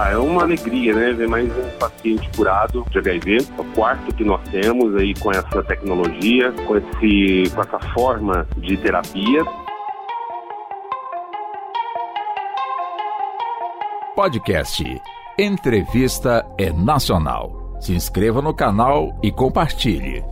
Ah, é uma alegria, né? Ver mais um paciente curado de HIV. É o quarto que nós temos aí com essa tecnologia, com, esse, com essa forma de terapia. Podcast Entrevista é Nacional. Se inscreva no canal e compartilhe.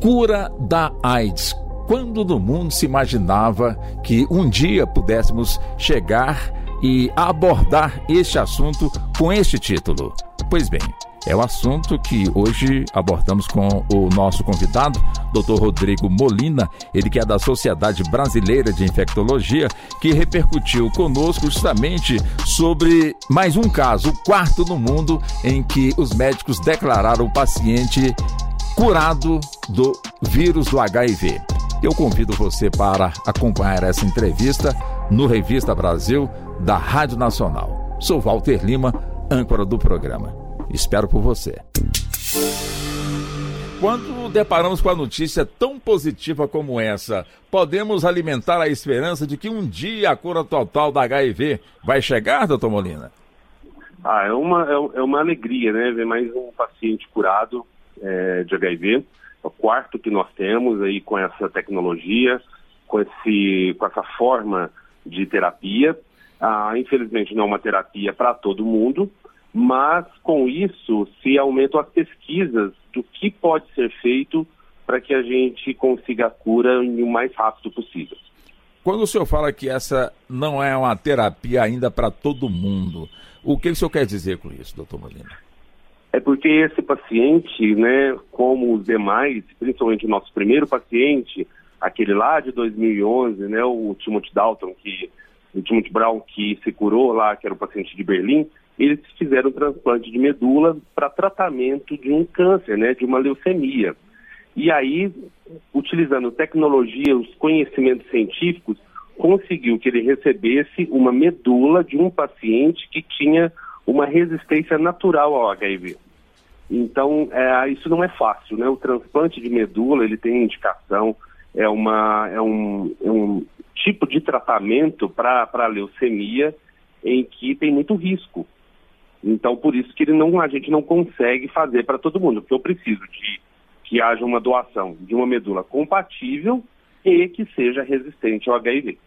Cura da AIDS. Quando no mundo se imaginava que um dia pudéssemos chegar e abordar este assunto com este título? Pois bem, é o assunto que hoje abordamos com o nosso convidado, Dr. Rodrigo Molina, ele que é da Sociedade Brasileira de Infectologia, que repercutiu conosco justamente sobre mais um caso, o quarto no mundo, em que os médicos declararam o paciente curado do vírus do HIV. Eu convido você para acompanhar essa entrevista no Revista Brasil da Rádio Nacional. Sou Walter Lima, âncora do programa. Espero por você. Quando deparamos com a notícia tão positiva como essa, podemos alimentar a esperança de que um dia a cura total da HIV vai chegar, doutor Molina? Ah, é uma, é, é uma alegria, né? Ver mais um paciente curado é, de HIV. É o quarto que nós temos aí com essa tecnologia, com, esse, com essa forma de terapia. Ah, infelizmente não é uma terapia para todo mundo, mas com isso se aumentam as pesquisas do que pode ser feito para que a gente consiga a cura o mais rápido possível. Quando o senhor fala que essa não é uma terapia ainda para todo mundo, o que o senhor quer dizer com isso, doutor Molina? É porque esse paciente, né, como os demais, principalmente o nosso primeiro paciente, aquele lá de 2011, né, o Timothy Dalton, que o Timothy Brown, que se curou lá, que era o paciente de Berlim, eles fizeram um transplante de medula para tratamento de um câncer, né, de uma leucemia. E aí, utilizando tecnologia, os conhecimentos científicos, conseguiu que ele recebesse uma medula de um paciente que tinha uma resistência natural ao HIV. Então, é, isso não é fácil, né? O transplante de medula, ele tem indicação, é, uma, é, um, é um tipo de tratamento para a leucemia em que tem muito risco. Então, por isso que ele não, a gente não consegue fazer para todo mundo, porque eu preciso de que haja uma doação de uma medula compatível e que seja resistente ao HIV.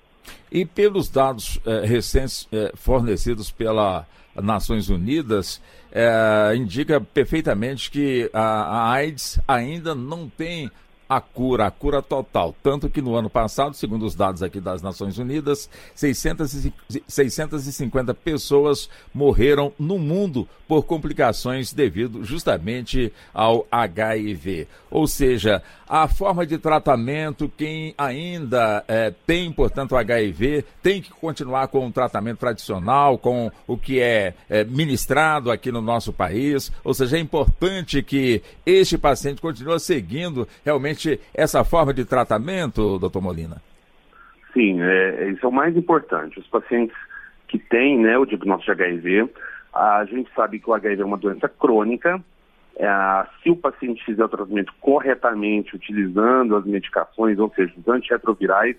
E pelos dados eh, recentes eh, fornecidos pela Nações Unidas, eh, indica perfeitamente que a, a AIDS ainda não tem a cura, a cura total. Tanto que no ano passado, segundo os dados aqui das Nações Unidas, 650 pessoas morreram no mundo por complicações devido justamente ao HIV. Ou seja, a forma de tratamento, quem ainda é, tem, portanto, HIV, tem que continuar com o tratamento tradicional, com o que é, é ministrado aqui no nosso país. Ou seja, é importante que este paciente continue seguindo realmente essa forma de tratamento, doutor Molina? Sim, é, isso é o mais importante. Os pacientes que têm né, o diagnóstico de HIV, a gente sabe que o HIV é uma doença crônica. É, se o paciente fizer o tratamento corretamente, utilizando as medicações, ou seja, os antirretrovirais,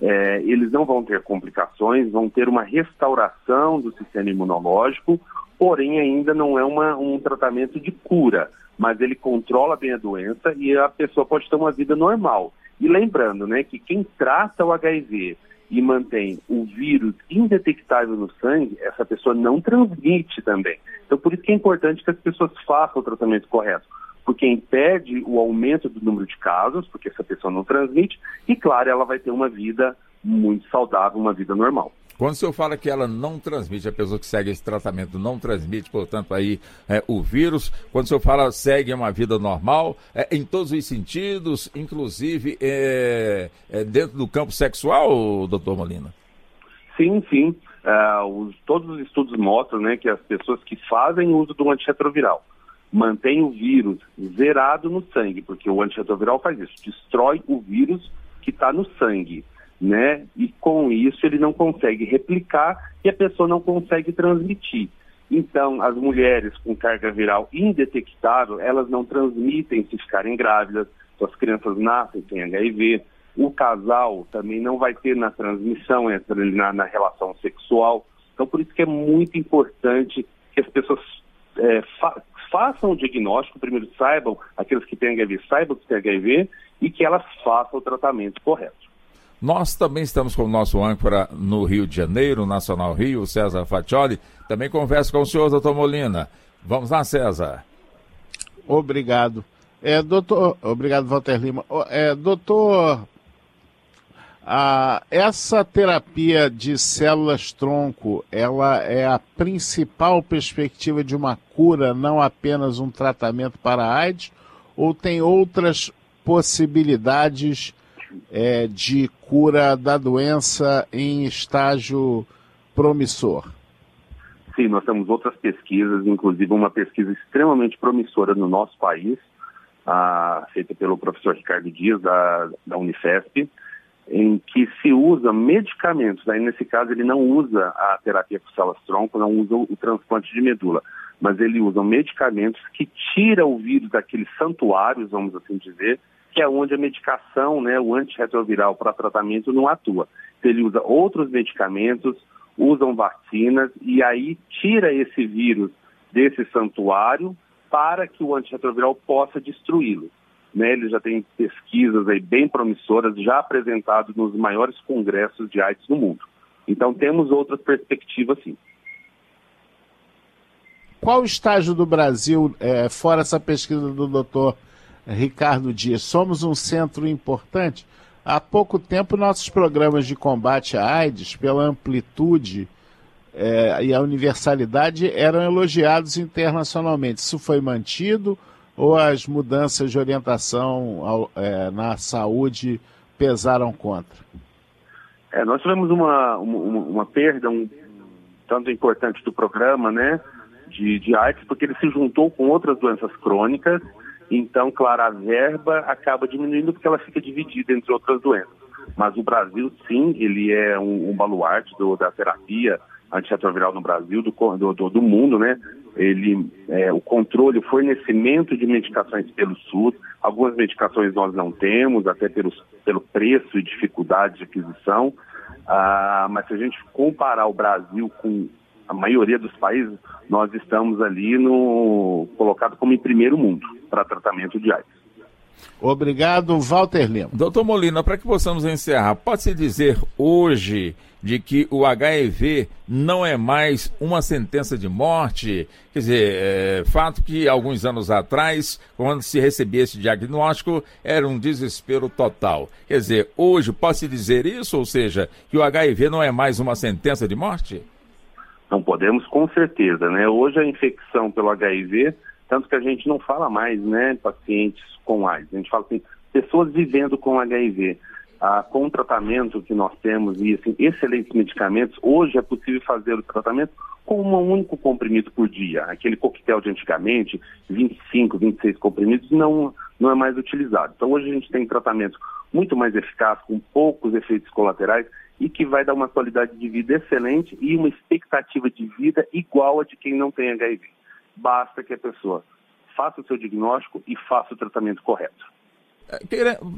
é, eles não vão ter complicações, vão ter uma restauração do sistema imunológico, porém ainda não é uma, um tratamento de cura mas ele controla bem a doença e a pessoa pode ter uma vida normal. E lembrando, né, que quem trata o HIV e mantém o vírus indetectável no sangue, essa pessoa não transmite também. Então, por isso que é importante que as pessoas façam o tratamento correto, porque impede o aumento do número de casos, porque essa pessoa não transmite, e claro, ela vai ter uma vida muito saudável, uma vida normal. Quando o senhor fala que ela não transmite, a pessoa que segue esse tratamento não transmite, portanto, aí é, o vírus. Quando o senhor fala segue uma vida normal, é, em todos os sentidos, inclusive é, é dentro do campo sexual, doutor Molina? Sim, sim. Uh, os, todos os estudos mostram né, que as pessoas que fazem uso do antirretroviral mantêm o vírus zerado no sangue, porque o antirretroviral faz isso, destrói o vírus que está no sangue né? E com isso ele não consegue replicar e a pessoa não consegue transmitir. Então, as mulheres com carga viral indetectável, elas não transmitem se ficarem grávidas, então as crianças nascem sem HIV. O casal também não vai ter na transmissão, entra na, na relação sexual. Então, por isso que é muito importante que as pessoas é, fa façam o diagnóstico, primeiro saibam, aqueles que têm HIV, saibam que têm HIV e que elas façam o tratamento correto. Nós também estamos com o nosso âncora no Rio de Janeiro, Nacional Rio, César Fatioli. Também converso com o senhor, doutor Molina. Vamos lá, César. Obrigado. É, doutor, obrigado, Walter Lima. É, doutor, a, essa terapia de células-tronco, ela é a principal perspectiva de uma cura, não apenas um tratamento para a AIDS? Ou tem outras possibilidades é, de cura da doença em estágio promissor? Sim, nós temos outras pesquisas, inclusive uma pesquisa extremamente promissora no nosso país, feita pelo professor Ricardo Dias, da, da Unifesp, em que se usa medicamentos, aí nesse caso ele não usa a terapia com células-tronco, não usa o transplante de medula, mas ele usa medicamentos que tiram o vírus daqueles santuários, vamos assim dizer, que é onde a medicação, né, o antirretroviral para tratamento não atua. Então, ele usa outros medicamentos, usam vacinas e aí tira esse vírus desse santuário para que o antirretroviral possa destruí-lo. Né, ele já tem pesquisas aí bem promissoras, já apresentadas nos maiores congressos de AIDS do mundo. Então temos outras perspectivas sim. Qual o estágio do Brasil, é, fora essa pesquisa do doutor Ricardo Dias, somos um centro importante. Há pouco tempo, nossos programas de combate à AIDS, pela amplitude é, e a universalidade, eram elogiados internacionalmente. Isso foi mantido ou as mudanças de orientação ao, é, na saúde pesaram contra? É, nós tivemos uma, uma, uma perda um tanto importante do programa, né, de, de AIDS, porque ele se juntou com outras doenças crônicas então, claro, a verba acaba diminuindo porque ela fica dividida entre outras doenças. Mas o Brasil, sim, ele é um, um baluarte do, da terapia antirretroviral no Brasil, do, do, do mundo, né? Ele, é, o controle, o fornecimento de medicações pelo SUS, algumas medicações nós não temos, até pelos, pelo preço e dificuldade de aquisição. Ah, mas se a gente comparar o Brasil com a maioria dos países, nós estamos ali no colocado como em primeiro mundo para tratamento de AIDS. Obrigado, Walter Lima. Doutor Molina, para que possamos encerrar, pode-se dizer hoje de que o HIV não é mais uma sentença de morte? Quer dizer, é, fato que alguns anos atrás, quando se recebia esse diagnóstico, era um desespero total. Quer dizer, hoje pode-se dizer isso, ou seja, que o HIV não é mais uma sentença de morte? Não podemos, com certeza, né? Hoje a infecção pelo HIV, tanto que a gente não fala mais, né, pacientes com AIDS, a gente fala assim, pessoas vivendo com HIV. Ah, com o tratamento que nós temos e assim, excelentes medicamentos, hoje é possível fazer o tratamento com um único comprimido por dia. Aquele coquetel de antigamente, 25, 26 comprimidos, não, não é mais utilizado. Então hoje a gente tem tratamento muito mais eficaz, com poucos efeitos colaterais e que vai dar uma qualidade de vida excelente e uma expectativa de vida igual a de quem não tem HIV. Basta que a pessoa faça o seu diagnóstico e faça o tratamento correto. É,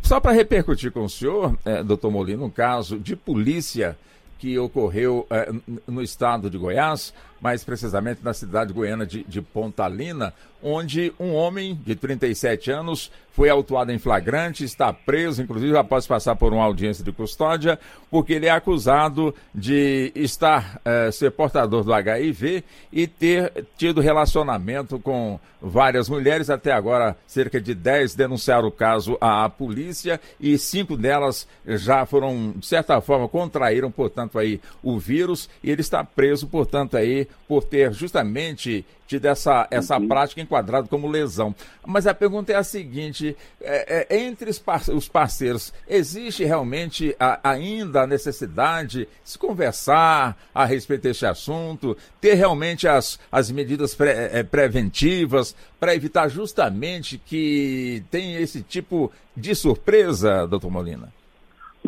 só para repercutir com o senhor, é, doutor Molina, um caso de polícia que ocorreu é, no estado de Goiás, mais precisamente na cidade goiana de, de Pontalina, onde um homem de 37 anos foi autuado em flagrante, está preso, inclusive após passar por uma audiência de custódia, porque ele é acusado de estar é, ser portador do HIV e ter tido relacionamento com várias mulheres. Até agora, cerca de 10 denunciaram o caso à polícia e cinco delas já foram, de certa forma, contraíram, portanto, aí o vírus e ele está preso, portanto, aí por ter justamente tido essa, essa uhum. prática enquadrada como lesão. Mas a pergunta é a seguinte: é, é, entre os parceiros, existe realmente a, ainda a necessidade de se conversar a respeito deste assunto, ter realmente as, as medidas pre, é, preventivas para evitar justamente que tenha esse tipo de surpresa, doutor Molina?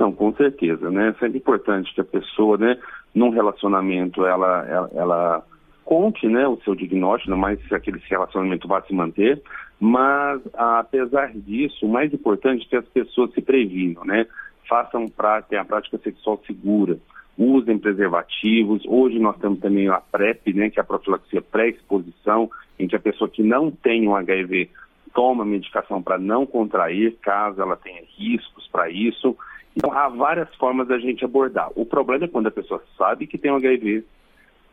Não, com certeza, né? É sempre importante que a pessoa, né, num relacionamento, ela, ela, ela conte né, o seu diagnóstico, mais se aquele relacionamento vai se manter, mas apesar disso, o mais importante é que as pessoas se previnam, né? Façam prática, a prática sexual segura, usem preservativos. Hoje nós temos também a PrEP, né, que é a profilaxia pré-exposição, em que a pessoa que não tem um HIV toma medicação para não contrair, caso ela tenha riscos para isso. Então, há várias formas da gente abordar. O problema é quando a pessoa sabe que tem HIV,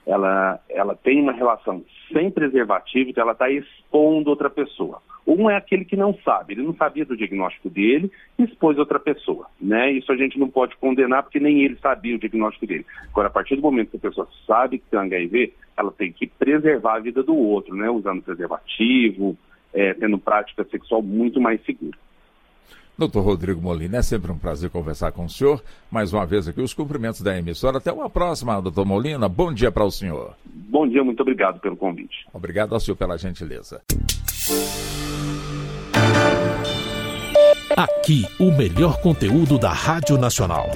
ela, ela tem uma relação sem preservativo, então ela está expondo outra pessoa. Um é aquele que não sabe, ele não sabia do diagnóstico dele e expôs outra pessoa. Né? Isso a gente não pode condenar porque nem ele sabia o diagnóstico dele. Agora, a partir do momento que a pessoa sabe que tem HIV, ela tem que preservar a vida do outro, né? usando preservativo, é, tendo prática sexual muito mais segura. Doutor Rodrigo Molina, é sempre um prazer conversar com o senhor. Mais uma vez aqui, os cumprimentos da emissora. Até uma próxima, doutor Molina. Bom dia para o senhor. Bom dia, muito obrigado pelo convite. Obrigado ao senhor pela gentileza. Aqui, o melhor conteúdo da Rádio Nacional.